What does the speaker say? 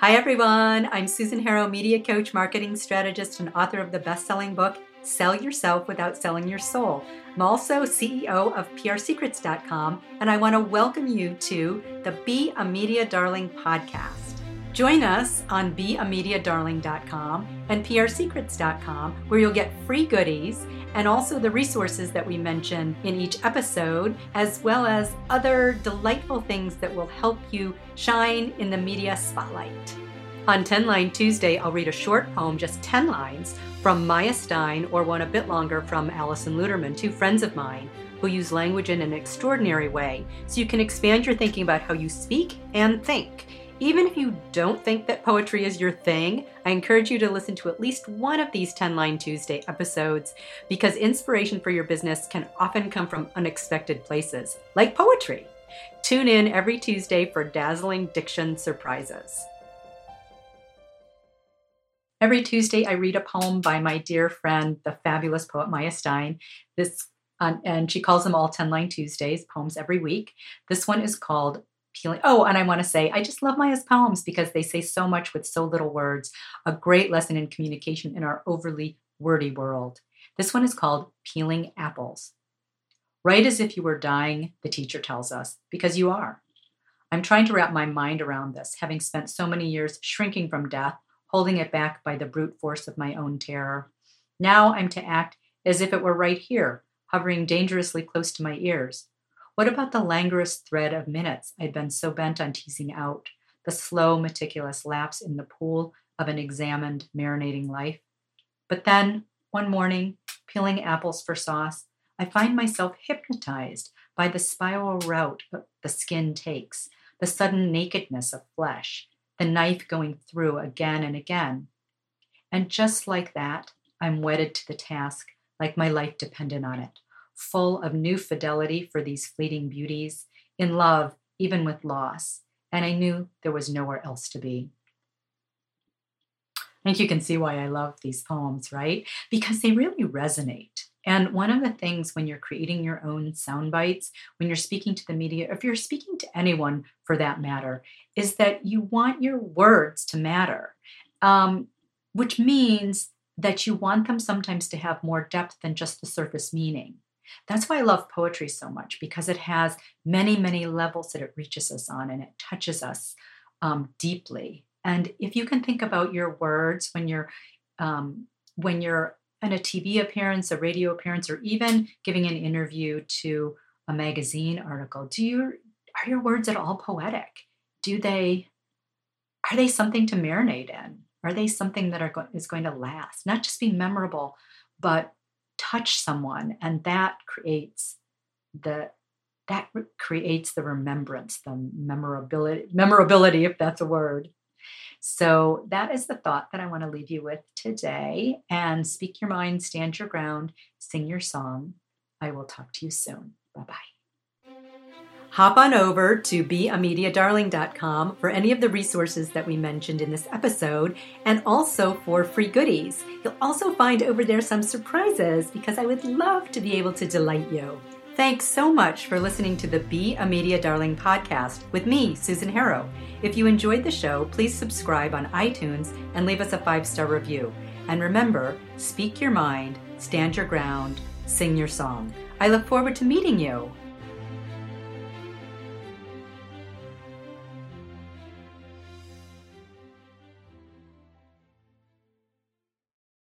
Hi, everyone. I'm Susan Harrow, media coach, marketing strategist, and author of the best selling book, Sell Yourself Without Selling Your Soul. I'm also CEO of PRSecrets.com, and I want to welcome you to the Be a Media Darling podcast. Join us on beamediadarling.com and prsecrets.com, where you'll get free goodies and also the resources that we mention in each episode, as well as other delightful things that will help you shine in the media spotlight. On 10 Line Tuesday, I'll read a short poem, just 10 lines, from Maya Stein, or one a bit longer from Alison Luterman, two friends of mine who use language in an extraordinary way so you can expand your thinking about how you speak and think. Even if you don't think that poetry is your thing, I encourage you to listen to at least one of these 10 Line Tuesday episodes because inspiration for your business can often come from unexpected places, like poetry. Tune in every Tuesday for dazzling diction surprises. Every Tuesday, I read a poem by my dear friend, the fabulous poet Maya Stein. This um, and she calls them all 10 Line Tuesdays, poems every week. This one is called Peeling. Oh, and I want to say, I just love Maya's poems because they say so much with so little words. A great lesson in communication in our overly wordy world. This one is called Peeling Apples. Write as if you were dying, the teacher tells us, because you are. I'm trying to wrap my mind around this, having spent so many years shrinking from death, holding it back by the brute force of my own terror. Now I'm to act as if it were right here, hovering dangerously close to my ears. What about the languorous thread of minutes I'd been so bent on teasing out, the slow, meticulous laps in the pool of an examined, marinating life? But then, one morning, peeling apples for sauce, I find myself hypnotized by the spiral route the skin takes, the sudden nakedness of flesh, the knife going through again and again. And just like that, I'm wedded to the task, like my life depended on it full of new fidelity for these fleeting beauties, in love even with loss, and I knew there was nowhere else to be. I think you can see why I love these poems, right? Because they really resonate. And one of the things when you're creating your own sound bites, when you're speaking to the media, if you're speaking to anyone for that matter, is that you want your words to matter, um, which means that you want them sometimes to have more depth than just the surface meaning. That's why I love poetry so much because it has many, many levels that it reaches us on and it touches us um, deeply. And if you can think about your words when you're um, when you're in a TV appearance, a radio appearance, or even giving an interview to a magazine article, do you are your words at all poetic? Do they are they something to marinate in? Are they something that are go- is going to last? Not just be memorable, but touch someone and that creates the that creates the remembrance the memorability memorability if that's a word. So that is the thought that i want to leave you with today and speak your mind stand your ground sing your song. I will talk to you soon. Bye bye hop on over to beamediadarling.com for any of the resources that we mentioned in this episode and also for free goodies. You'll also find over there some surprises because I would love to be able to delight you. Thanks so much for listening to the Be a Media Darling podcast with me, Susan Harrow. If you enjoyed the show, please subscribe on iTunes and leave us a five star review. And remember, speak your mind, stand your ground, sing your song. I look forward to meeting you.